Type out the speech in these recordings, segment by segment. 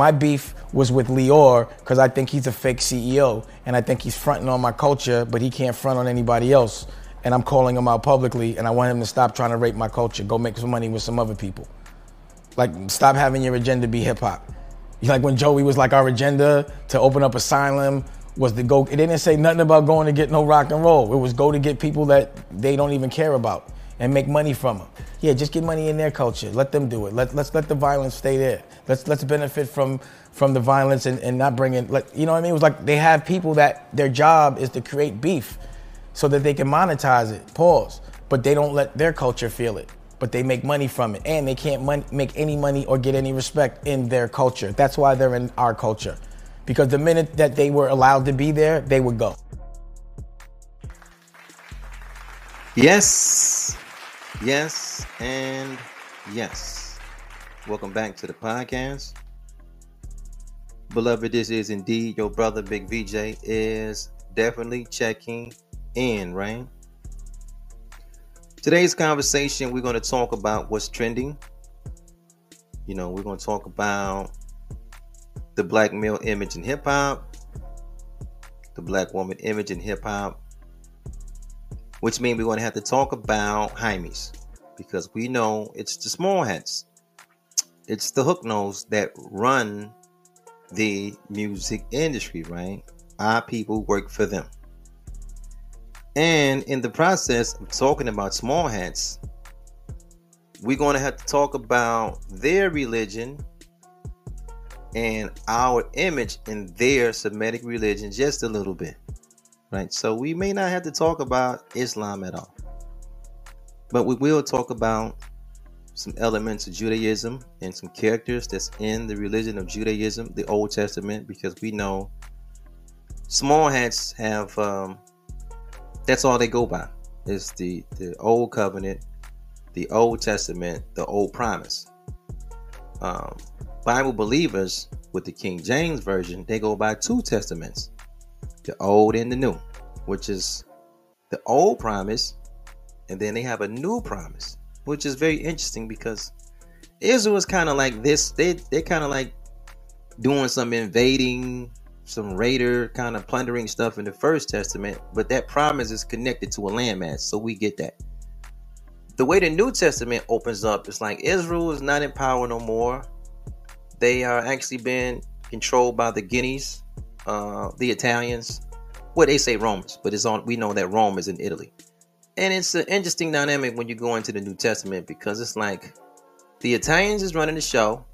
My beef was with Lyor because I think he's a fake CEO and I think he's fronting on my culture, but he can't front on anybody else. And I'm calling him out publicly and I want him to stop trying to rape my culture. Go make some money with some other people. Like, stop having your agenda be hip hop. Like when Joey was like, our agenda to open up Asylum was to go, it didn't say nothing about going to get no rock and roll. It was go to get people that they don't even care about and make money from them. Yeah, just get money in their culture. Let them do it. Let, let's let the violence stay there. Let's let's benefit from from the violence and, and not bring in, let, you know what I mean? It was like they have people that their job is to create beef so that they can monetize it, pause. But they don't let their culture feel it. But they make money from it. And they can't mon- make any money or get any respect in their culture. That's why they're in our culture. Because the minute that they were allowed to be there, they would go. Yes, yes, and yes. Welcome back to the podcast. Beloved, this is indeed your brother Big VJ is definitely checking in, right? Today's conversation, we're going to talk about what's trending. You know, we're going to talk about the black male image in hip hop, the black woman image in hip hop, which means we're going to have to talk about Hymies because we know it's the small hats, it's the hook nose that run the music industry, right? Our people work for them. And in the process of talking about small hats, we're going to have to talk about their religion and our image in their Semitic religion just a little bit. Right? So we may not have to talk about Islam at all. But we will talk about some elements of Judaism and some characters that's in the religion of Judaism, the Old Testament, because we know small hats have um, that's all they go by. Is the the old covenant, the Old Testament, the old promise. Um, Bible believers with the King James version, they go by two testaments, the old and the new, which is the old promise, and then they have a new promise, which is very interesting because Israel is kind of like this. They they kind of like doing some invading some raider kind of plundering stuff in the first testament, but that promise is connected to a landmass, so we get that. The way the New Testament opens up, it's like Israel is not in power no more. They are actually being controlled by the Guineas, uh, the Italians. Well, they say Romans, but it's on. We know that Rome is in Italy, and it's an interesting dynamic when you go into the New Testament because it's like the Italians is running the show,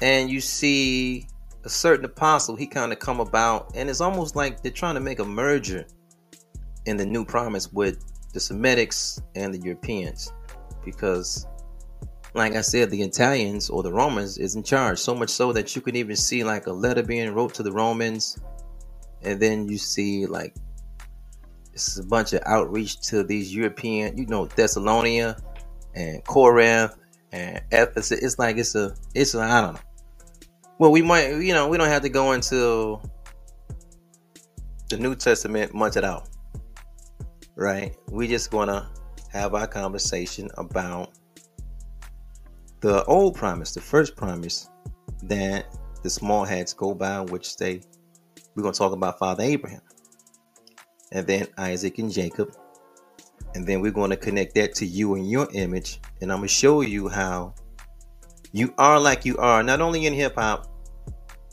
and you see a certain apostle, he kind of come about, and it's almost like they're trying to make a merger in the new promise with the Semitics and the Europeans, because, like I said, the Italians or the Romans is in charge. So much so that you can even see like a letter being wrote to the Romans, and then you see like it's a bunch of outreach to these European, you know, Thessalonica and Corinth and Ephesus. It's like it's a, it's a, I don't know well, we might, you know, we don't have to go into the New Testament much at all, right? We just gonna have our conversation about the old promise, the first promise that the small hats go by, which they we're gonna talk about Father Abraham, and then Isaac and Jacob, and then we're gonna connect that to you and your image, and I'm gonna show you how you are like you are, not only in hip hop,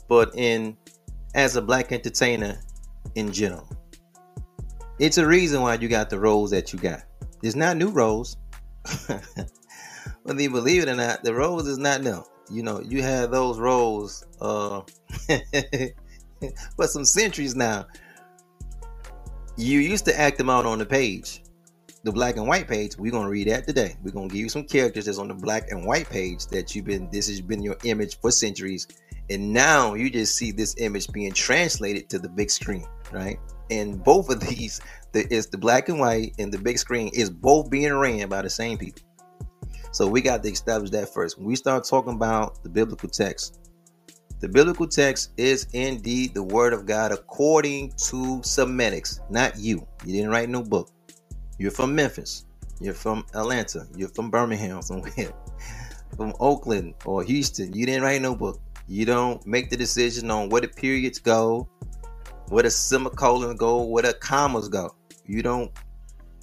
but in as a black entertainer in general. It's a reason why you got the roles that you got. It's not new roles. Whether you believe it or not, the roles is not new. You know, you had those roles uh for some centuries now. You used to act them out on the page. The black and white page, we're gonna read that today. We're gonna give you some characters that's on the black and white page that you've been this has been your image for centuries and now you just see this image being translated to the big screen, right? And both of these, the, it's the black and white and the big screen is both being ran by the same people. So we got to establish that first. When we start talking about the biblical text, the biblical text is indeed the word of God according to Semitics, not you. You didn't write no book. You're from Memphis. You're from Atlanta. You're from Birmingham, somewhere. from Oakland or Houston. You didn't write no book You don't make the decision on where the periods go, where the semicolons go, where the commas go. You don't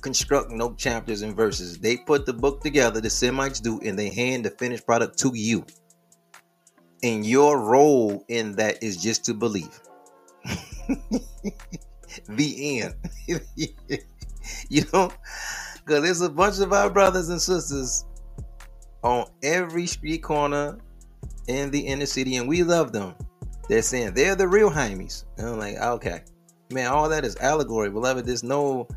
construct no chapters and verses. They put the book together, the Semites do, and they hand the finished product to you. And your role in that is just to believe. the end. you know, because there's a bunch of our brothers and sisters on every street corner in the inner city, and we love them. They're saying they're the real Jaimes. And I'm like, okay, man, all that is allegory, beloved. There's no,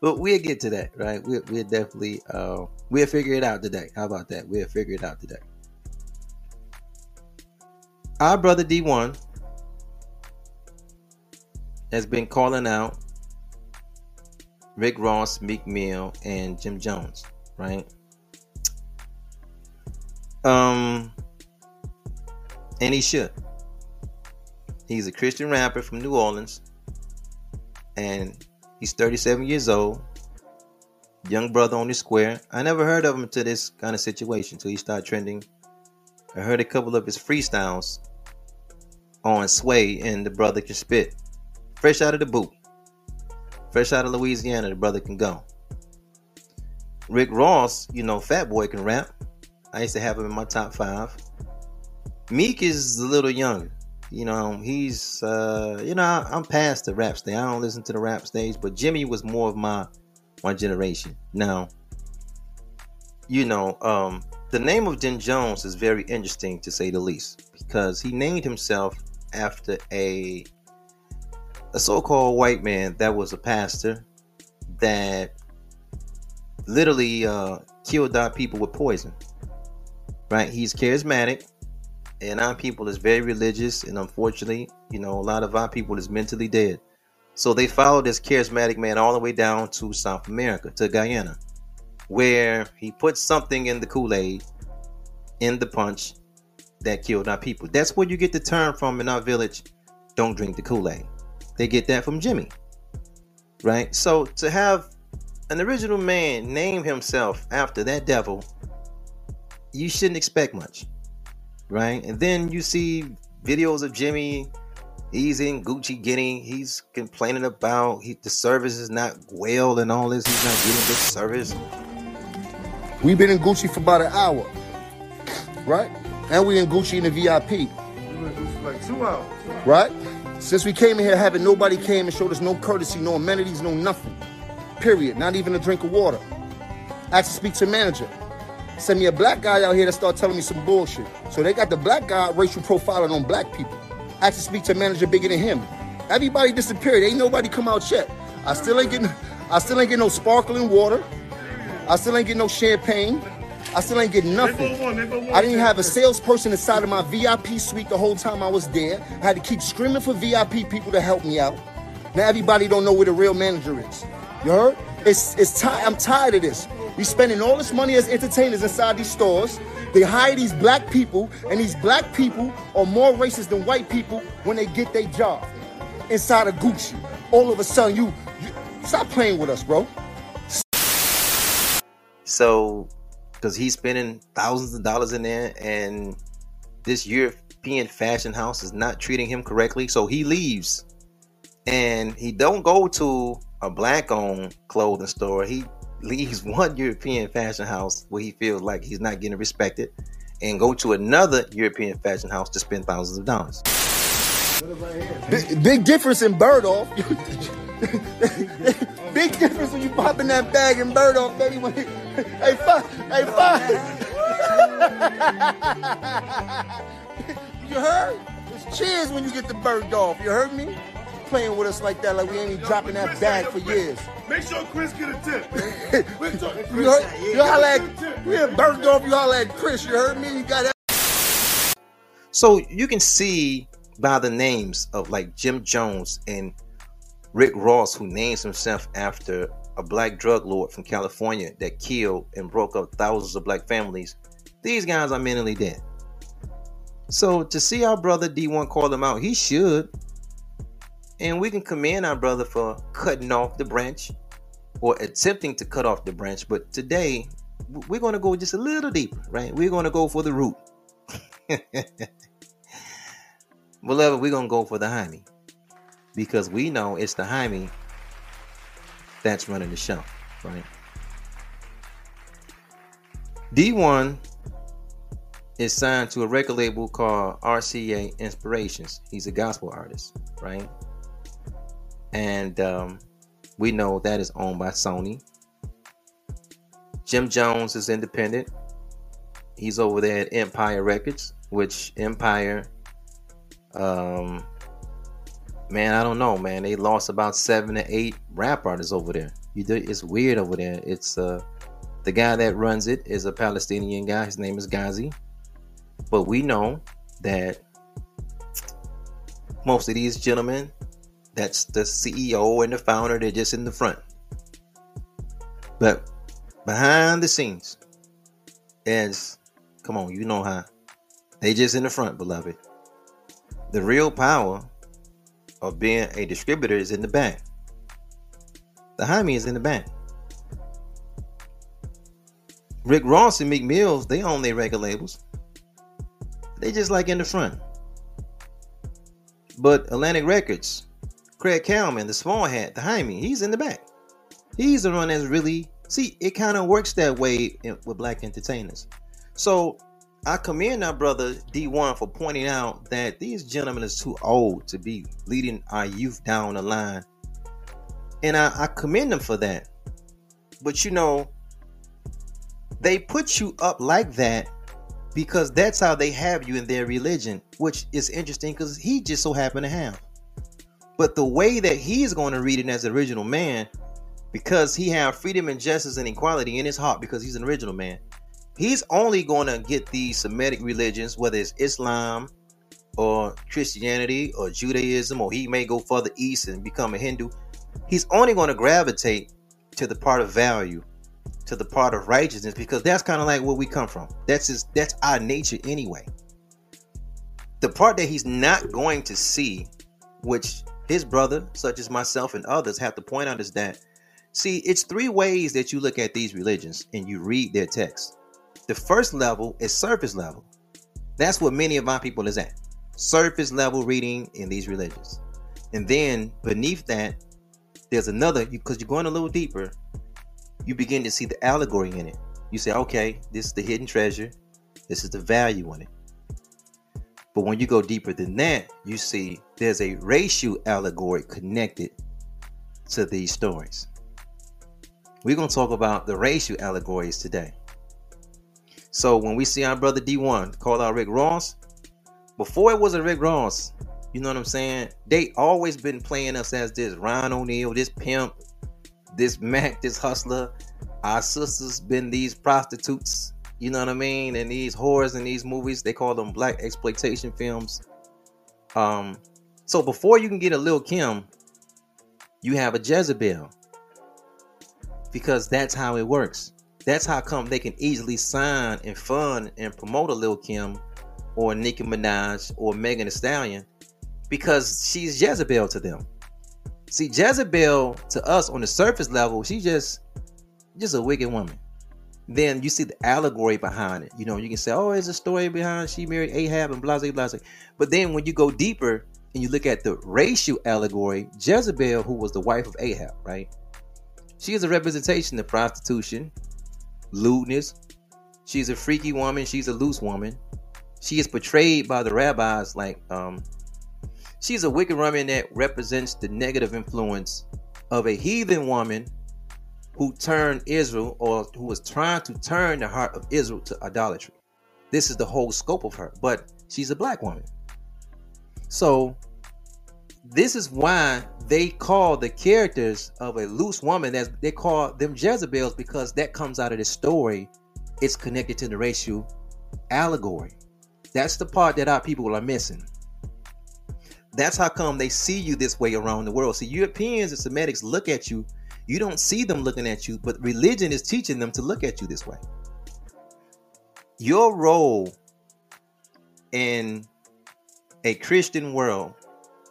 but we'll get to that, right? We'll, we'll definitely, uh, we'll figure it out today. How about that? We'll figure it out today. Our brother Dee1 has been calling out Rick Ross, Meek Mill, and Jim Jones, right? Um, and he should. He's a Christian rapper from New Orleans, and he's 37 years old. Young brother on the square. I never heard of him until this kind of situation, until he started trending. I heard a couple of his freestyles on Sway, and the brother can spit. Fresh out of the boot. Fresh out of Louisiana, the brother can go. Rick Ross, you know, Fat Boy can rap. I used to have him in my top five. Meek is a little younger. You know, he's uh, you know, I'm past the rap stage. I don't listen to the rap stage, but Jimmy was more of my my generation. Now, you know, um, the name of Jim Jones is very interesting to say the least, because he named himself after a a so-called white man that was a pastor that literally uh, killed our people with poison. Right? He's charismatic, and our people is very religious, and unfortunately, you know, a lot of our people is mentally dead. So they followed this charismatic man all the way down to South America, to Guyana, where he put something in the Kool-Aid, in the punch, that killed our people. That's where you get the term from in our village. Don't drink the Kool-Aid. They get that from Jimmy. Right? So to have an original man name himself after that devil, you shouldn't expect much. Right? And then you see videos of Jimmy. He's in Gucci getting, he's complaining about he, the service is not well and all this. He's not getting good service. We've been in Gucci for about an hour. Right? And we in Gucci in the VIP. Like two hours. Right? Since we came in here having nobody came and showed us no courtesy, no amenities, no nothing. Period. Not even a drink of water. Asked to speak to manager. Send me a black guy out here to start telling me some bullshit. So they got the black guy racial profiling on black people. Asked to speak to a manager bigger than him. Everybody disappeared. Ain't nobody come out yet. I still ain't getting I still ain't getting no sparkling water. I still ain't getting no champagne. I still ain't getting nothing. I didn't have a salesperson inside of my VIP suite the whole time I was there. I had to keep screaming for VIP people to help me out. Now everybody don't know where the real manager is. You heard? It's it's time. I'm tired of this. We spending all this money as entertainers inside these stores. They hire these black people, and these black people are more racist than white people when they get their job inside of Gucci. All of a sudden, you, you stop playing with us, bro. So, because he's spending thousands of dollars in there, and this European fashion house is not treating him correctly, so he leaves, and he don't go to a black-owned clothing store. He leaves one European fashion house where he feels like he's not getting respected, and go to another European fashion house to spend thousands of dollars. Big, big difference in Bergdorf. big difference when you pop in that bag and Bergdorf, baby. Hey, fuck, hey, fuck. you heard? It's cheers when you get the Bergdorf. You heard me? Playing with us like that, like we ain't even dropping that bag for years. Make sure Chris get a tip. We're talking You heard? You holla at, we had Bergdorf. You holla at Chris. You heard me? You got that. So you can see by the names of like Jim Jones and Rick Ross, who names himself after a black drug lord from California that killed and broke up thousands of black families, these guys are mentally dead. So to see our brother Dee1 call them out, he should. And we can commend our brother for cutting off the branch or attempting to cut off the branch. But today, we're going to go just a little deeper, right? We're going to go for the root. Beloved, we're gonna go for the Jaime. Because we know it's the Jaime that's running the show, right? Dee1 is signed to a record label called RCA Inspirations. He's a gospel artist, right? And um, we know that is owned by Sony. Jim Jones is independent. He's over there at Empire Records, which Empire, um, man, I don't know, man. They lost about seven to eight rap artists over there. You do, it's weird over there. It's uh, the guy that runs it is a Palestinian guy. His name is Ghazi. But we know that most of these gentlemen, that's the CEO and the founder, they're just in the front. But behind the scenes, as come on, you know how they just in the front, beloved. The real power of being a distributor is in the back. The Jaime is in the back. Rick Ross and Meek Mills, they own their record labels. They just like in the front. But Atlantic Records, Craig Kallman, the small hat, the Jaime, he's in the back. He's the one that's really see. It kind of works that way in, with black entertainers. So I commend our brother Dee1 for pointing out that these gentlemen is too old to be leading our youth down the line, and I, I commend them for that. But you know, they put you up like that because that's how they have you in their religion, which is interesting because he just so happened to have. But the way that he's going to read it as an original man, because he have freedom and justice and equality in his heart, because he's an original man, he's only going to get these Semitic religions, whether it's Islam or Christianity or Judaism, or he may go further east and become a Hindu. He's only going to gravitate to the part of value to the part of righteousness because that's kind of like where we come from. That's just that's our nature anyway. The part that he's not going to see, which his brother, such as myself and others, have to point out is that see, it's three ways that you look at these religions and you read their text. The first level is surface level. That's what many of my people is at. Surface level reading in these religions. And then beneath that, there's another because you're going a little deeper you begin to see the allegory in it. You say, okay, this is the hidden treasure, this is the value in it. But when you go deeper than that, you see there's a racial allegory connected to these stories. We're going to talk about the racial allegories today. So when we see our brother Dee1 call out Rick Ross, before it was a Rick Ross, you know what I'm saying? They always been playing us as this Ron O'Neal, this pimp, this Mac, this hustler, our sisters been these prostitutes, you know what I mean? And these whores in these movies, they call them black exploitation films. Um, so before you can get a Lil Kim, you have a Jezebel. Because that's how it works. That's how come they can easily sign and fund and promote a Lil Kim or Nicki Minaj or Megan Thee Stallion because she's Jezebel to them. See, Jezebel to us on the surface level, she just just a wicked woman. Then you see the allegory behind it. You know, you can say, "Oh, there's a story behind she married Ahab and blah blah blah." But then when you go deeper and you look at the racial allegory, Jezebel, who was the wife of Ahab, right? She is a representation of prostitution, lewdness. She's a freaky woman. She's a loose woman. She is portrayed by the rabbis like um, She's a wicked woman that represents the negative influence of a heathen woman who turned Israel or who was trying to turn the heart of Israel to idolatry. This is the whole scope of her, but she's a black woman. So, this is why they call the characters of a loose woman as they call them Jezebels because that comes out of the story. It's connected to the racial allegory. That's the part that our people are missing. That's how come they see you this way around the world. See, Europeans and Semitics look at you. You don't see them looking at you, but religion is teaching them to look at you this way. Your role in a Christian world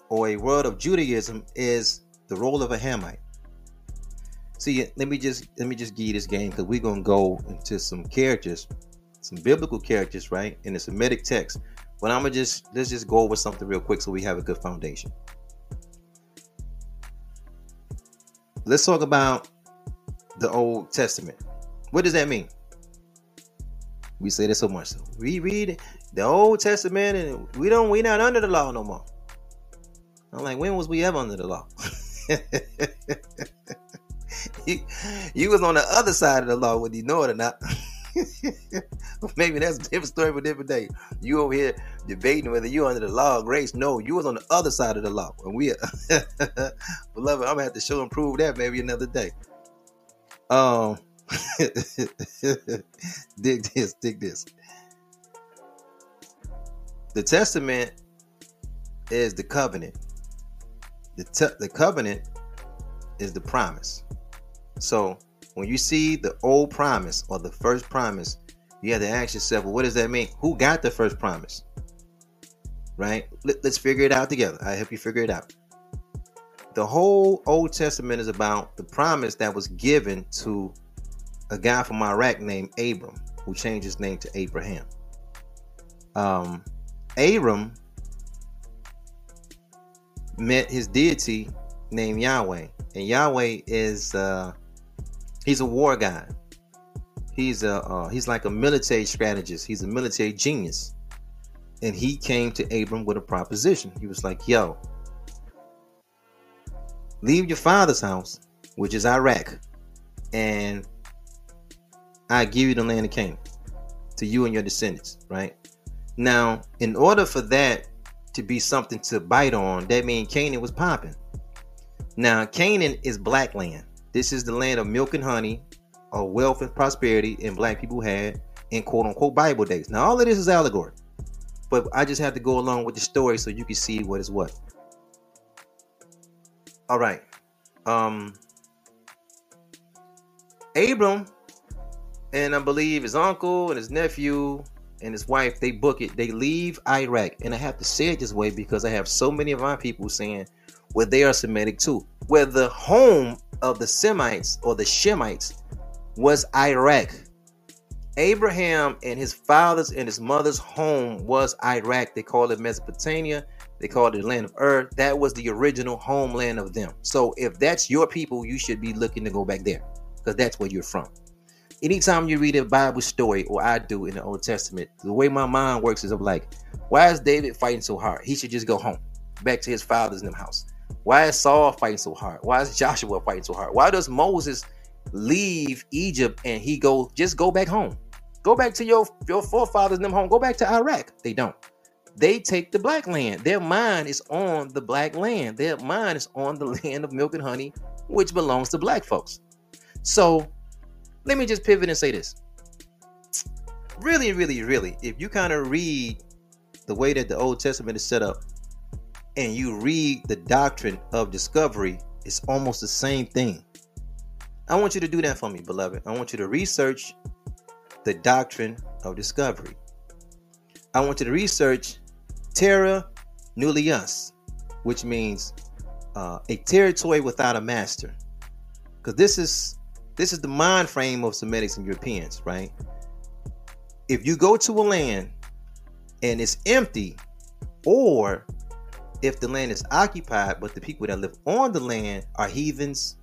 or a world of Judaism is the role of a Hamite. See, let me just let me just give you this game because we're gonna go into some characters, some biblical characters, right, in the Semitic text But I'm gonna just let's just go over something real quick so we have a good foundation. Let's talk about the Old Testament. What does that mean? We say that so much. So we read the Old Testament and we don't we not under the law no more. I'm like, when was we ever under the law? you, you was on the other side of the law, whether you know it or not. Maybe that's a different story for a different day. You over here debating whether you're under the law of grace. No, you was on the other side of the law. And we beloved, I'm gonna have to show and prove that maybe another day. Um dig this, dig this. The testament is the covenant. The, te- the covenant is the promise. So when you see the old promise or the first promise, you have to ask yourself, well, what does that mean? Who got the first promise? Right? Let, us figure it out together. I help you figure it out. The whole Old Testament is about the promise that was given to a guy from Iraq named Abram, who changed his name to Abraham. Um, Abram met his deity named Yahweh, and Yahweh is uh, he's a war guy. He's a uh, he's like a military strategist. He's a military genius, and he came to Abram with a proposition. He was like, "Yo, leave your father's house, which is Iraq, and I give you the land of Canaan to you and your descendants." Right now, in order for that to be something to bite on, that means Canaan was popping. Now, Canaan is black land. This is the land of milk and honey, of wealth and prosperity, and black people had in quote unquote Bible days. Now, all of this is allegory, but I just have to go along with the story so you can see what is what. All right. Um, Abram and I believe his uncle and his nephew and his wife they book it they leave iraq and i have to say it this way because i have so many of my people saying well they are semitic too where the home of the semites or the shemites was iraq. Abraham and his father's and his mother's home was iraq. They call it mesopotamia. They called it the land of Ur. That was the original homeland of them. So if that's your people you should be looking to go back there because that's where you're from. Anytime you read a Bible story, or I do in the Old Testament, the way my mind works is I'm like, why is David fighting so hard? He should just go home, back to his father's in house. Why is Saul fighting so hard? Why is Joshua fighting so hard? Why does Moses leave Egypt and he go just go back home? Go back to your your forefathers in them home. Go back to Iraq. They don't. They take the black land. Their mind is on the black land. Their mind is on the land of milk and honey, which belongs to black folks. So let me just pivot and say this. Really, really, really, if you kind of read the way that the Old Testament is set up and you read the doctrine of discovery, it's almost the same thing. I want you to do that for me, beloved. I want you to research the doctrine of discovery. I want you to research terra nullius, which means uh, a territory without a master. Because this is this is the mind frame of Semitics and Europeans, right? If you go to a land and it's empty, or if the land is occupied, but the people that live on the land are heathens,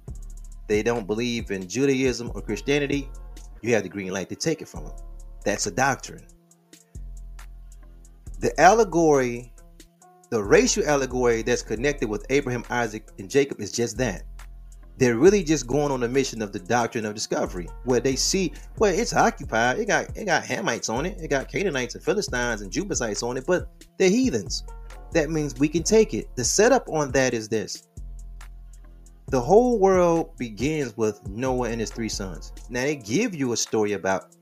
they don't believe in Judaism or Christianity, you have the green light to take it from them. That's a doctrine. The allegory, the racial allegory that's connected with Abraham, Isaac, and Jacob is just that they're really just going on a mission of the doctrine of discovery, where they see, well, it's occupied. It got it got Hamites on it. It got Canaanites and Philistines and Jebusites on it, but they're heathens. That means we can take it. The setup on that is this: the whole world begins with Noah and his three sons. Now they give you a story about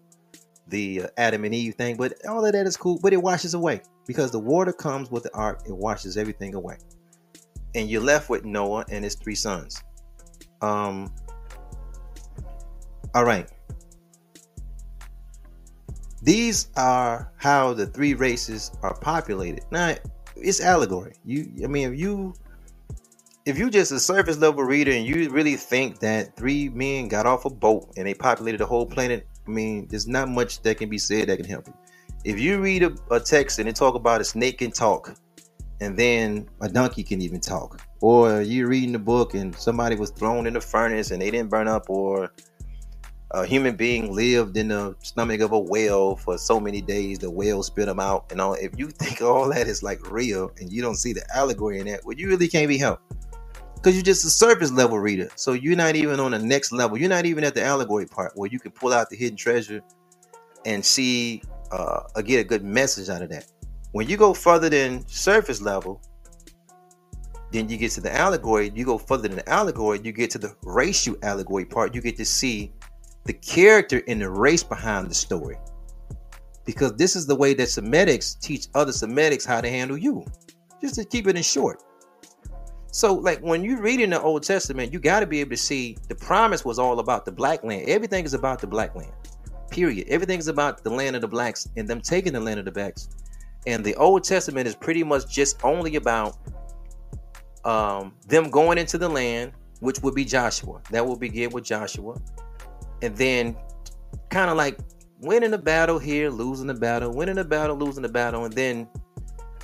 the uh, Adam and Eve thing, but all of that is cool. But it washes away because the water comes with the ark. It washes everything away, and you're left with Noah and his three sons um, all right. These are how the three races are populated. Now, it's allegory. You, I mean, if you, if you just a surface level reader and you really think that three men got off a boat and they populated the whole planet, I mean, there's not much that can be said that can help you. If you read a, a text and it talk about a snake can talk, and then a donkey can even talk, or you're reading the book and somebody was thrown in the furnace and they didn't burn up, or a human being lived in the stomach of a whale for so many days, the whale spit them out, and all. If you think all that is like real and you don't see the allegory in that, well, you really can't be helped because you're just a surface level reader. So you're not even on the next level. You're not even at the allegory part where you can pull out the hidden treasure and see uh, or get a good message out of that. When you go further than surface level, then you get to the allegory. You go further than the allegory, you get to the racial allegory part. You get to see the character and the race behind the story. Because this is the way that Semitics teach other Semitics how to handle you. Just to keep it in short. So, like when you read in the Old Testament, you got to be able to see the promise was all about the black land. Everything is about the black land. Period. Everything is about the land of the blacks and them taking the land of the blacks. And the Old Testament is pretty much just only about um, them going into the land, which would be Joshua. That will begin with Joshua. And then kind of like winning the battle here, losing the battle, winning the battle, losing the battle, and then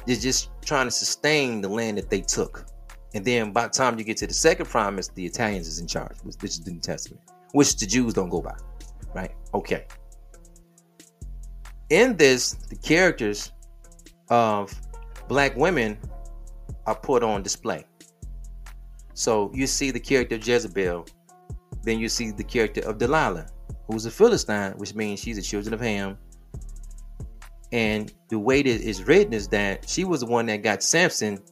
they're just trying to sustain the land that they took. And then by the time you get to the second promise, the Italians is in charge, which is the New Testament, which the Jews don't go by. Right? Okay. In this, the characters of black women are put on display. So you see the character Jezebel, then you see the character of Delilah, who's a Philistine, which means she's a children of Ham. And the way that it's written is that she was the one that got Samson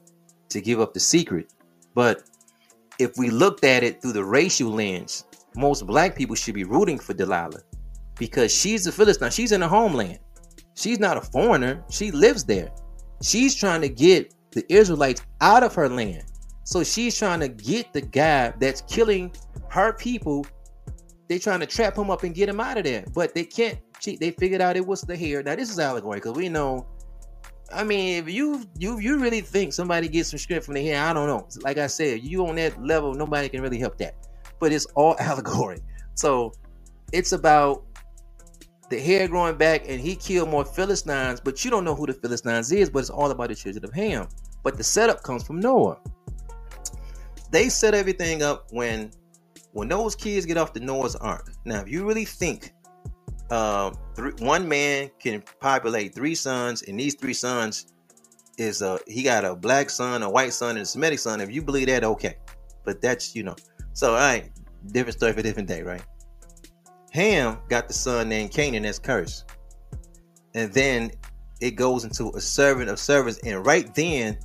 to give up the secret. But if we looked at it through the racial lens, most black people should be rooting for Delilah because she's a Philistine. She's in her homeland. She's not a foreigner. She lives there. She's trying to get the Israelites out of her land. So she's trying to get the guy that's killing her people. They're trying to trap him up and get him out of there. But they can't. She, they figured out it was the hair. Now this is allegory because we know I mean, if you you you really think somebody gets some strength from the hair, I don't know. Like I said, you on that level, nobody can really help that. But it's all allegory. So it's about the hair growing back, and he killed more Philistines, but you don't know who the Philistines is, but it's all about the children of Ham. But the setup comes from Noah. They set everything up when when those kids get off the Noah's Ark. Now, if you really think uh, three, one man can populate three sons, and these three sons is a he got a black son, a white son, and a Semitic son. If you believe that, okay, but that's you know. So all right, different story for different day, right? Ham got the son named Canaan that's cursed, and then it goes into a servant of servants, and right then,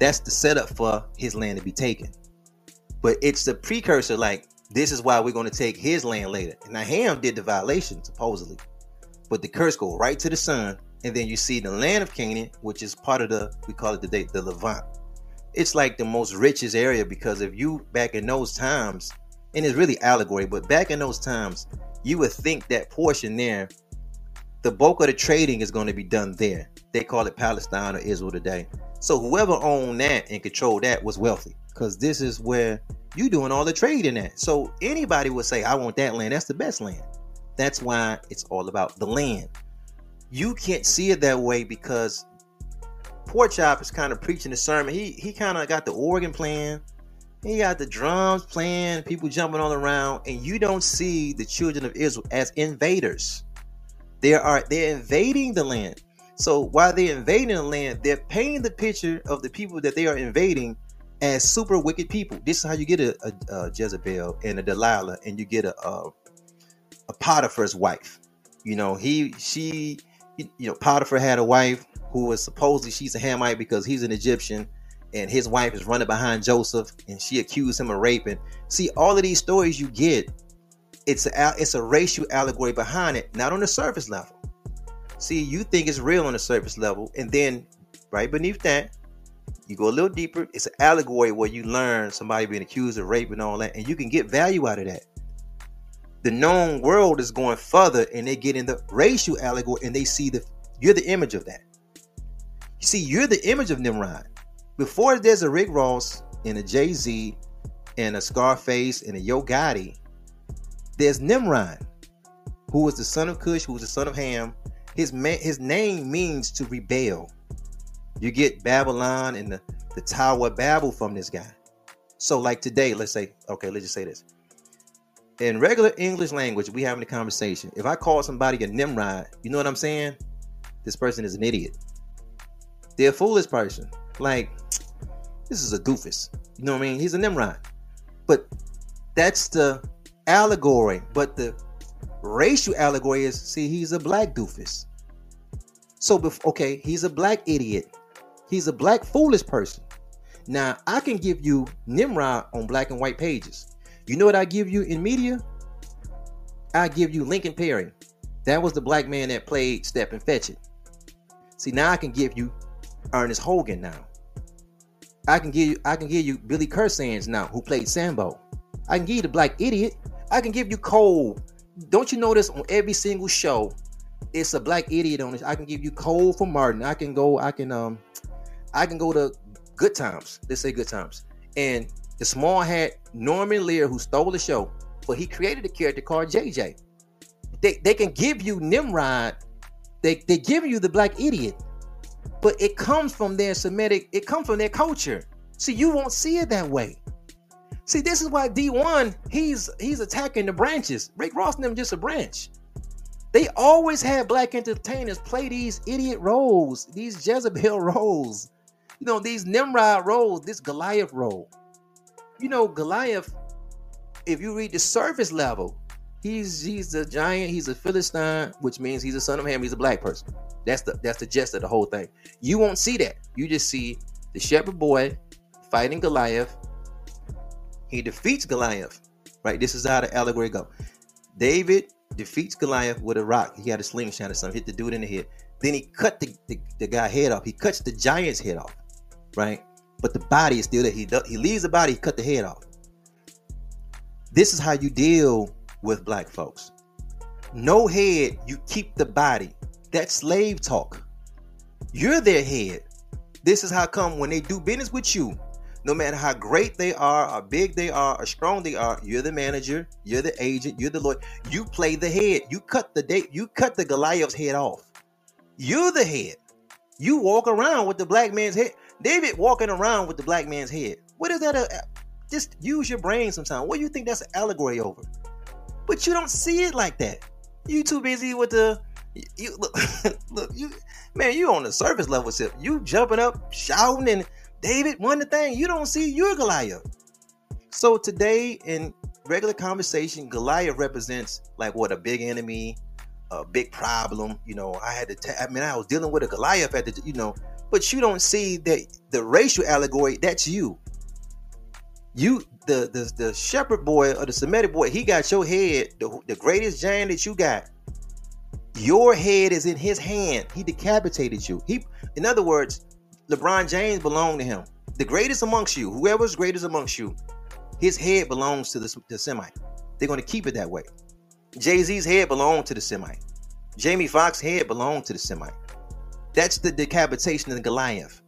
that's the setup for his land to be taken. But it's the precursor, like this is why we're going to take his land later. Now Ham did the violation supposedly, but the curse go right to the son, and then you see the land of Canaan, which is part of the we call it the the Levant. It's like the most richest area because if you back in those times, and it's really allegory, but back in those times, you would think that portion there, the bulk of the trading is going to be done there. They call it Palestine or Israel today. So whoever owned that and controlled that was wealthy because this is where you doing all the trading at. So anybody would say, I want that land. That's the best land. That's why it's all about the land. You can't see it that way because Pork Chop is kind of preaching the sermon. He he kind of got the organ playing. He got the drums playing, people jumping all around, and you don't see the children of Israel as invaders. They are they're invading the land. So while they're invading the land, they're painting the picture of the people that they are invading as super wicked people. This is how you get a, a, a Jezebel and a Delilah, and you get a, a a Potiphar's wife. You know, he she you know Potiphar had a wife who was supposedly she's a Hamite because he's an Egyptian, and his wife is running behind Joseph, and she accused him of raping. See, all of these stories you get, it's a it's a racial allegory behind it, not on the surface level. See, you think it's real on the surface level, and then right beneath that, you go a little deeper. It's an allegory where you learn somebody being accused of rape and all that, and you can get value out of that. The known world is going further, and they get in the racial allegory, and they see the you're the image of that. You see, you're the image of Nimrod. Before there's a Rick Ross and a Jay Z and a Scarface and a Yo Gotti, there's Nimrod, who was the son of Cush, who was the son of Ham, His his name means to rebel. You get Babylon and the, the Tower of Babel from this guy. So, like today, let's say, okay, let's just say this. In regular English language, we having a conversation. If I call somebody a Nimrod, you know what I'm saying? This person is an idiot. They're a foolish person. Like, this is a doofus. You know what I mean? He's a Nimrod. But that's the allegory. But the racial allegory is see, he's a black doofus. So, okay, he's a black idiot. He's a black foolish person. Now, I can give you Nimrod on black and white pages. You know what I give you in media? I give you Lincoln Perry. That was the black man that played Stepin Fetchit. See, now I can give you Ernest Hogan now. I can give you I can give you Billy Kersands now, who played Sambo. I can give you the black idiot. I can give you Cole. Don't you notice on every single show, it's a black idiot on this. I can give you Cole for Martin. I can go, I can um I can go to good times. Let's say good times. And the small hat Norman Lear, who stole the show, but he created a character called JJ. They, they can give you Nimrod, they, they give you the black idiot, but it comes from their Semitic, it comes from their culture. See, you won't see it that way. See, this is why Dee1, he's he's attacking the branches. Rick Ross and them just a branch. They always had black entertainers play these idiot roles, these Jezebel roles you know, these Nimrod roles, this Goliath role. You know, Goliath, if you read the surface level, he's he's a giant, he's a Philistine, which means he's a son of Ham, he's a black person. That's the that's the gist of the whole thing. You won't see that. You just see the shepherd boy fighting Goliath. He defeats Goliath. Right? This is how the allegory go. David defeats Goliath with a rock. He had a slingshot or something, hit the dude in the head. Then he cut the, the, the guy head off. He cuts the giant's head off right? But the body is still there. He he leaves the body, he cut the head off. This is how you deal with black folks. No head, you keep the body. That's slave talk. You're their head. This is how come when they do business with you, no matter how great they are, how big they are, or strong they are, you're the manager, you're the agent, you're the lawyer. You play the head. You cut the date, you cut the Goliath's head off. You're the head. You walk around with the black man's head. David walking around with the black man's head. What is that? A, just use your brain sometime. What do you think that's an allegory over? But you don't see it like that. You too busy with the you look, look you man, you on the surface level ship. You jumping up, shouting, and David won the thing. You don't see your Goliath. So today in regular conversation, Goliath represents like what a big enemy, a big problem. You know, I had to. I mean, I was dealing with a Goliath at the. You know, but you don't see that the racial allegory that's you. You the the, the shepherd boy or the semitic boy he got your head the, the greatest giant that you got. Your head is in his hand. He decapitated you. He in other words lebron james belonged to him. The greatest amongst you whoever's greatest amongst you his head belongs to the, the semite. They're going to keep it that way. Jay-z's head belonged to the semite. Jamie foxx's head belonged to the semite that's the decapitation of Goliath.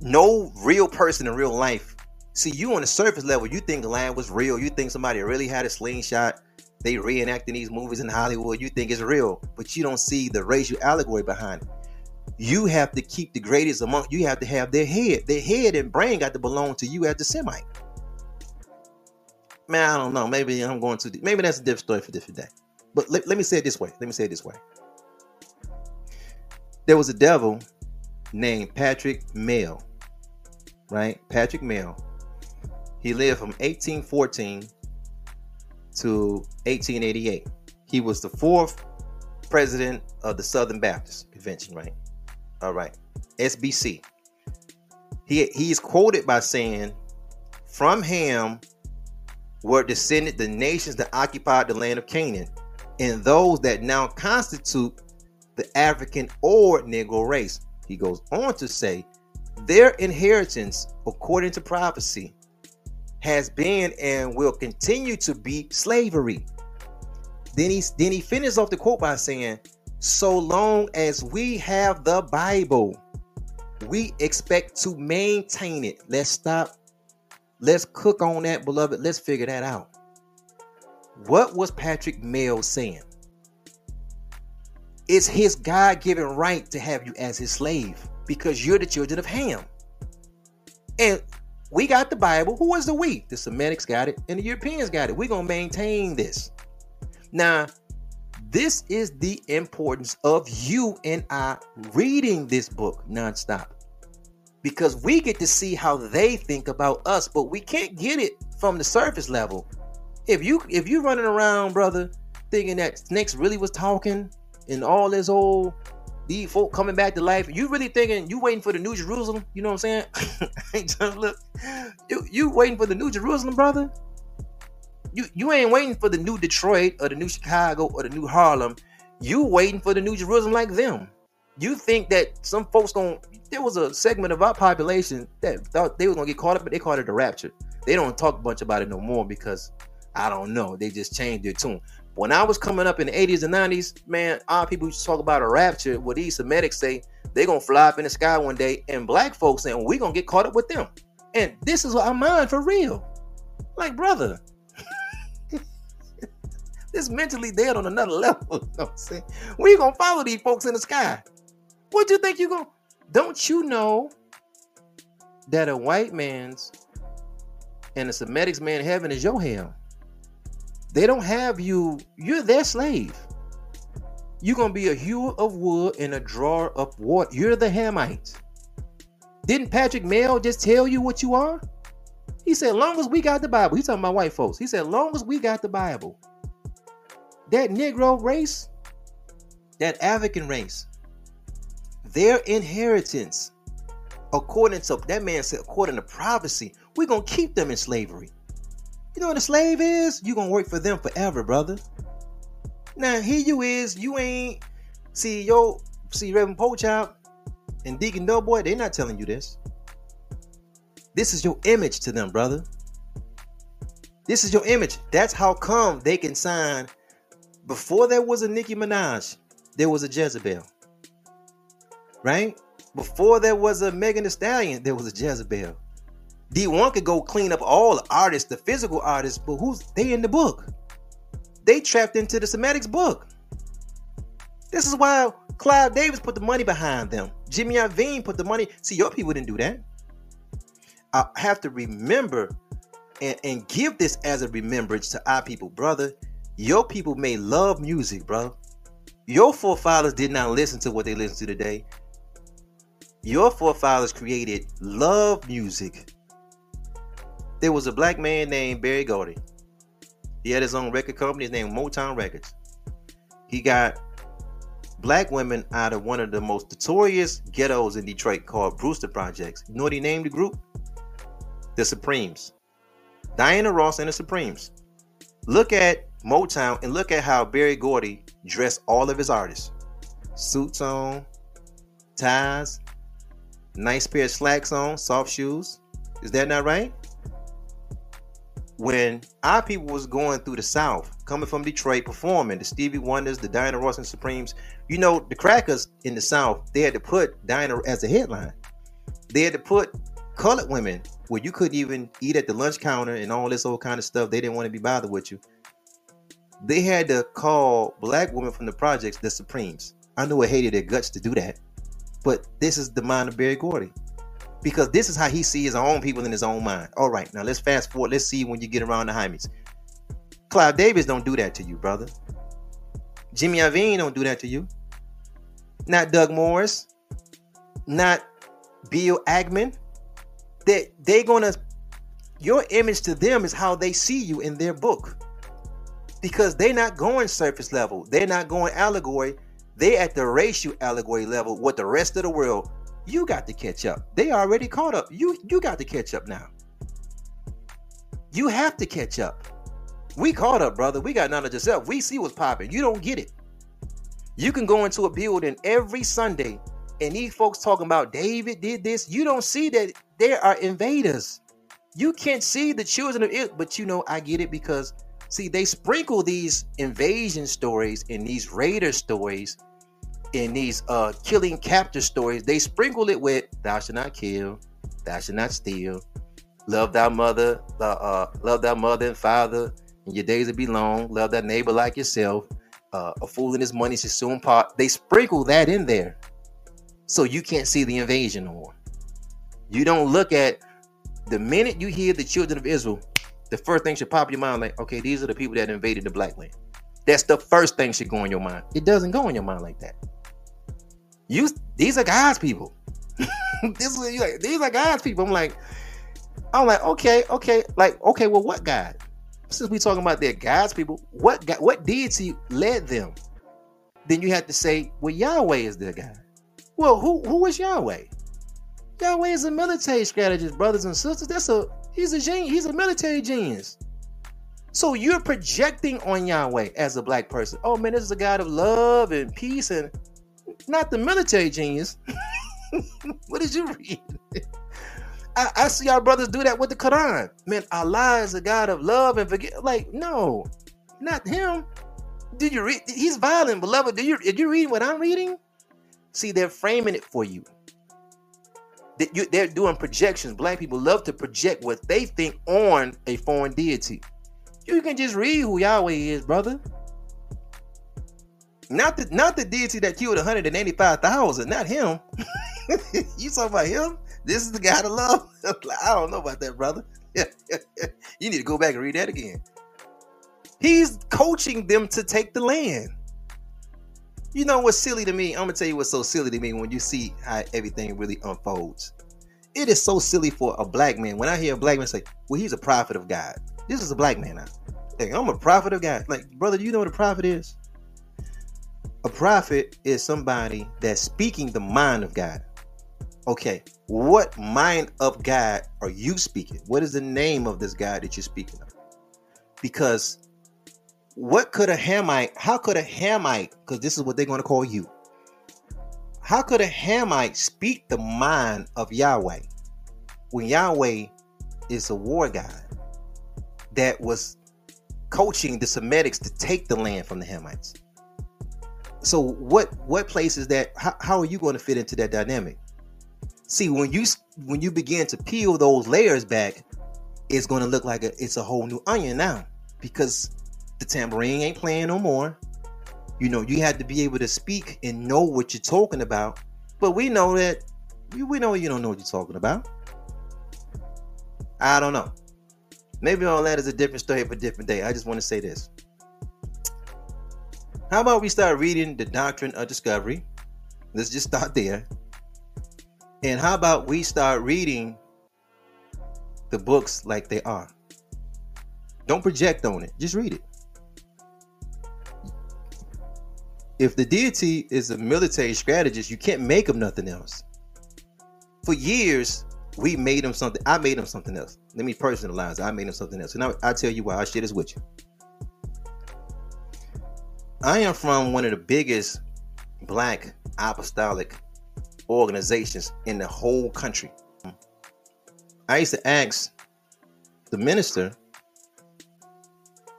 No real person in real life. See, you on the surface level, you think Goliath was real. You think somebody really had a slingshot. They reenacting these movies in Hollywood. You think it's real, but you don't see the racial allegory behind it. You have to keep the greatest among. You have to have their head. Their head and brain got to belong to you as the Semite. Man, I don't know. Maybe I'm going to. Maybe that's a different story for different day. But let, let me say it this way. Let me say it this way. There was a devil named Patrick Mell, right? Patrick Mell. He lived from 1814 to 1888. He was the fourth president of the Southern Baptist Convention, right? All right. SBC. He he is quoted by saying, "From him were descended the nations that occupied the land of Canaan, and those that now constitute the African or Negro race. He goes on to say, their inheritance, according to prophecy, has been and will continue to be slavery. Then he then he finishes off the quote by saying, "So long as we have the Bible, we expect to maintain it." Let's stop. Let's cook on that, beloved. Let's figure that out. What was Patrick Mell saying? It's his God given right to have you as his slave because you're the children of Ham. And we got the Bible. Who was the we? The Semitic got it and the Europeans got it. We're going to maintain this. Now, this is the importance of you and I reading this book nonstop because we get to see how they think about us, but we can't get it from the surface level. If you if you're running around, brother, thinking that snakes really was talking and all this old these folk coming back to life, you really thinking you waiting for the New Jerusalem? You know what I'm saying? Just look, you you waiting for the New Jerusalem, brother? You you ain't waiting for the new Detroit or the new Chicago or the new Harlem. You waiting for the new Jerusalem like them. You think that some folks going there was a segment of our population that thought they were gonna get caught up, but they called it the rapture. They don't talk a bunch about it no more because I don't know. They just changed their tune. When I was coming up in the 80s and 90s, man, our people used to talk about a rapture. What these Semitics say, they're gonna fly up in the sky one day, and black folks saying we're gonna get caught up with them. And this is our mind for real. Like, brother, this mentally dead on another level. You know I'm saying? We gonna follow these folks in the sky. What do you think you gonna? Don't you know that a white man's and a Semitic's man heaven is your hell? They don't have you. You're their slave. You're gonna be a hewer of wood and a drawer of water. You're the Hamites. Didn't Patrick Mel just tell you what you are? He said, long as we got the Bible. He's talking about white folks. He said, long as we got the Bible, that Negro race, that African race, their inheritance, according to that man said, according to prophecy, we're gonna keep them in slavery. You know what a slave is? You're gonna work for them forever, brother. Now here you is, you ain't see yo, see Reverend Pochop and Deacon Doughboy, they're not telling you this. This is your image to them, brother. This is your image. That's how come they can sign. Before there was a Nicki Minaj, there was a Jezebel. Right? Before there was a Megan Thee Stallion, there was a Jezebel. Dee1 could go clean up all the artists, the physical artists, but who's they in the book? They trapped into the Semitics book. This is why Clive Davis put the money behind them. Jimmy Iovine put the money. See, your people didn't do that. I have to remember and, and give this as a remembrance to our people, brother. Your people may love music, bro. Your forefathers did not listen to what they listen to today. Your forefathers created love music. There was a black man named Berry Gordy. He had his own record company. His name Motown Records. He got black women out of one of the most notorious ghettos in Detroit called Brewster Projects. You know what he named the group? The Supremes. Diana Ross and the Supremes. Look at Motown and look at how Berry Gordy dressed all of his artists. Suits on, ties, nice pair of slacks on, soft shoes. Is that not right? When our people was going through the South, coming from Detroit, performing the Stevie Wonders, the Diana Ross and Supremes, you know, the crackers in the South, they had to put Diana as a headline. They had to put colored women where you couldn't even eat at the lunch counter and all this old kind of stuff. They didn't want to be bothered with you. They had to call black women from the projects the Supremes. I know it hated their guts to do that, but this is the mind of Berry Gordy because this is how he sees his own people in his own mind. All right, now let's fast forward. Let's see when you get around the Hymies. Clive Davis don't do that to you, brother. Jimmy Iovine don't do that to you. Not Doug Morris. Not Bill Agman. That They they gonna your image to them is how they see you in their book. Because they're not going surface level. They're not going allegory. They at the racial allegory level with the rest of the world you got to catch up. They already caught up. You you got to catch up now. You have to catch up. We caught up, brother. We got none of yourself. We see what's popping. You don't get it. You can go into a building every Sunday and these folks talking about David did this. You don't see that there are invaders. You can't see the children of it, but you know, I get it because see, they sprinkle these invasion stories and these raider stories in these uh killing capture stories, they sprinkle it with "Thou shalt not kill, thou shalt not steal, love thy mother, uh, uh love thy mother and father, and your days will be long. Love thy neighbor like yourself." uh, a fool and his money should soon part. They sprinkle that in there, so you can't see the invasion no more. You don't look at the minute you hear the children of Israel, the first thing should pop your mind like, okay, these are the people that invaded the black land. That's the first thing should go in your mind. It doesn't go in your mind like that. You, these are God's people. this is you like, these are God's people. I'm like, I'm like, okay, okay, like, okay, well, what God? Since we talking about their God's people, what God, what deity led them? Then you have to say, well, Yahweh is their God. Well, who who is Yahweh? Yahweh is a military strategist, brothers and sisters. That's a he's a genius. He's a military genius. So you're projecting on Yahweh as a black person. Oh man, this is a God of love and peace and not the military genius. what did you read? I, I, see our brothers do that with the Quran. Man, Allah is a God of love and forget. Like, no, not him. Did you read? He's violent, beloved. Did you did you read what I'm reading? See, they're framing it for you. They're doing projections. Black people love to project what they think on a foreign deity. You can just read who Yahweh is, brother. Not the not the deity that killed 185,000, not him. you talking about him? This is the God of love. I don't know about that, brother. you need to go back and read that again. He's coaching them to take the land. You know what's silly to me? I'm gonna tell you what's so silly to me when you see how everything really unfolds. It is so silly for a black man. When I hear a black man say, "Well, he's a prophet of God," this is a black man now. Hey, I'm a prophet of God. Like, brother, you know what a prophet is? A prophet is somebody that's speaking the mind of God. Okay, what mind of God are you speaking? What is the name of this God that you're speaking of? Because what could a Hamite, how could a Hamite, because this is what they're going to call you, how could a Hamite speak the mind of Yahweh when Yahweh is a war god that was coaching the Semitics to take the land from the Hamites? So what what place is that? How, how are you going to fit into that dynamic? See, when you when you begin to peel those layers back, it's going to look like a, it's a whole new onion now because the tambourine ain't playing no more. You know, you had to be able to speak and know what you're talking about. But we know that we know you don't know what you're talking about. I don't know. Maybe all that is a different story for a different day. I just want to say this. How about we start reading the doctrine of discovery? Let's just start there. And how about we start reading the books like they are? Don't project on it, just read it. If the deity is a military strategist, you can't make him nothing else. For years, we made him something. I made him something else. Let me personalize. I made him something else. And now I tell you why. I shit is with you. I am from one of the biggest black apostolic organizations in the whole country. I used to ask the minister,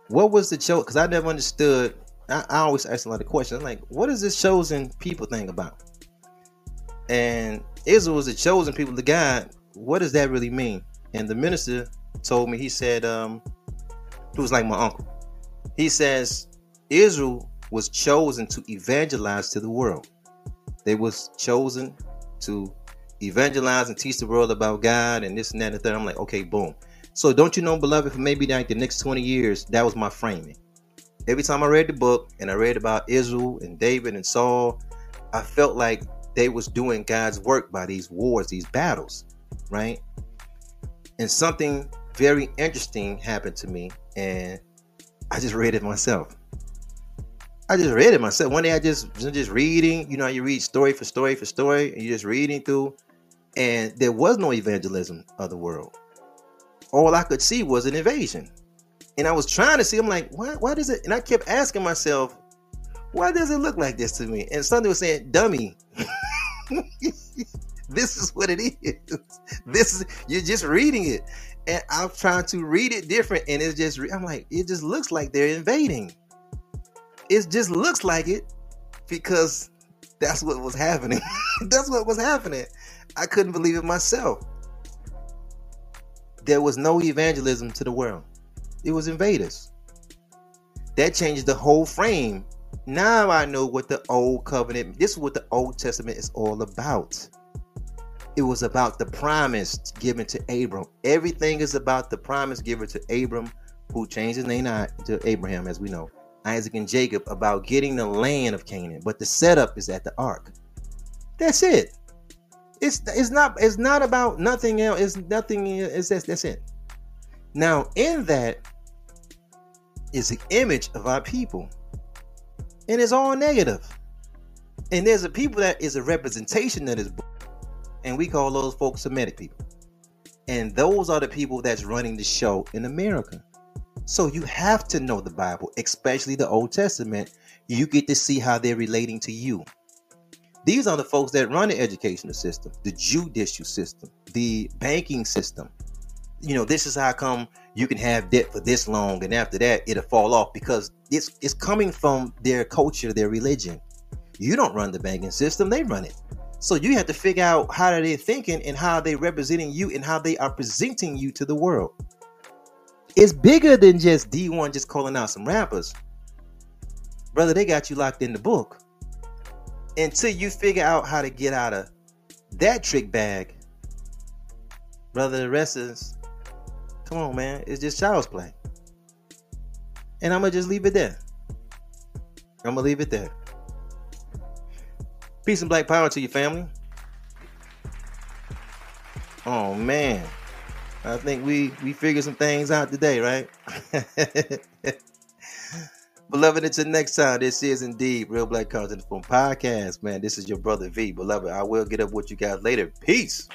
what was the chosen? Because I never understood. I, I, always ask a lot of questions. I'm like, what does this chosen people thing about? And Israel was the chosen people of God. What does that really mean? And the minister told me, he said, um, he was like my uncle. He says, Israel was chosen to evangelize to the world. They was chosen to evangelize and teach the world about God and this and that and the. I'm like, okay, boom. So don't you know, beloved, for maybe like the next 20 years, that was my framing. Every time I read the book and I read about Israel and David and Saul, I felt like they was doing God's work by these wars, these battles, right? And something very interesting happened to me, and I just read it myself. I just read it myself. One day I just was just reading, you know, you read story for story for story, and you're just reading through, and there was no evangelism of the world. All I could see was an invasion. And I was trying to see, I'm like, why, why does it? And I kept asking myself, why does it look like this to me? And something was saying, dummy, this is what it is. This is, you're just reading it. And I'm trying to read it different. And it's just, I'm like, it just looks like they're invading it just looks like it because that's what was happening. that's what was happening. I couldn't believe it myself. There was no evangelism to the world. It was invaders. That changed the whole frame Now I know what the old covenant, this is what the Old Testament is all about. It was about the promise given to Abram. Everything is about the promise given to Abram, who changed his name to Abraham, as we know. Isaac and Jacob about getting the land of Canaan, but the setup is at the ark. That's it. It's it's not it's not about nothing else. It's nothing. It's that's, that's it. Now in that is the image of our people, and it's all negative. And there's a people that is a representation of this book, and we call those folks Semitic people. And those are the people that's running the show in America. So you have to know the Bible, especially the Old Testament. You get to see how they're relating to you. These are the folks that run the educational system, the judicial system, the banking system. You know, this is how come you can have debt for this long, and after that, it'll fall off because it's it's coming from their culture, their religion. You don't run the banking system; they run it. So you have to figure out how they're thinking and how they're representing you and how they are presenting you to the world it's bigger than just Dee1 just calling out some rappers. Brother, they got you locked in the book. Until you figure out how to get out of that trick bag, brother, the rest is come on, man. It's just child's play. And I'm gonna just leave it there. I'm gonna leave it there. Peace and black power to your family. Oh man. I think we we figured some things out today, right? Beloved, until next time, this is indeed Real Black Content from Podcast. Man, this is your brother V. Beloved, I will get up with you guys later. Peace.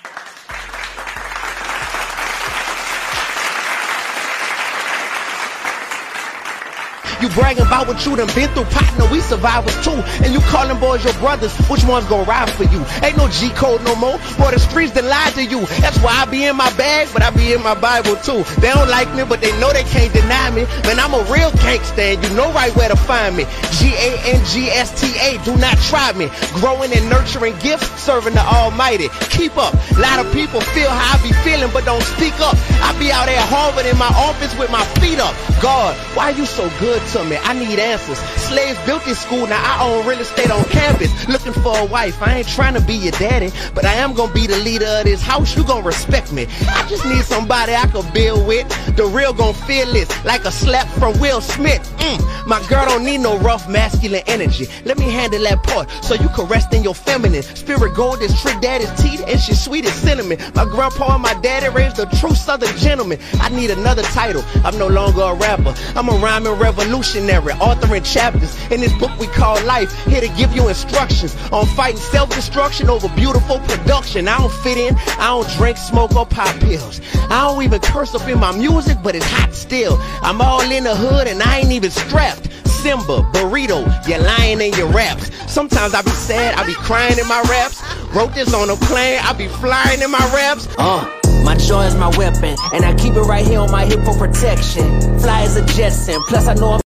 You bragging about what you done been through, partner. We survivors too. And you calling boys your brothers. Which one's gonna ride for you? Ain't no G code no more. Boy, the streets that lied to you. That's why I be in my bag, but I be in my Bible too. They don't like me, but they know they can't deny me. Man, I'm a real gangster and you know right where to find me. G-A-N-G-S-T-A, do not try me. Growing and nurturing gifts, serving the Almighty. Keep up. A lot of people feel how I be feeling, but don't speak up. I be out at Harvard in my office with my feet up. God, why you so good to me. I need answers. Slaves built this school, now I own real estate on campus. Looking for a wife. I ain't trying to be your daddy, but I am gonna be the leader of this house. You gonna respect me. I just need somebody I could build with. The real gonna feel this like a slap from Will Smith. Mm, my girl don't need no rough masculine energy. Let me handle that part so you can rest in your feminine. Spirit gold is Trick Daddy's teeth and she's sweet as cinnamon. My grandpa and my daddy raised a true southern gentleman. I need another title. I'm no longer a rapper. I'm a rhyming revolution revolutionary, authoring chapters in this book we call life. Here to give you instructions on fighting self-destruction over beautiful production. I don't fit in, I don't drink, smoke, or pop pills. I don't even curse up in my music, but it's hot still. I'm all in the hood and I ain't even strapped. Simba, burrito, you're lying in your raps. Sometimes I be sad, I be crying in my raps. Wrote this on a plane, I be flying in my raps. Uh. My joy is my weapon, and I keep it right here on my hip for protection. Fly as a Jetson, plus I know I'm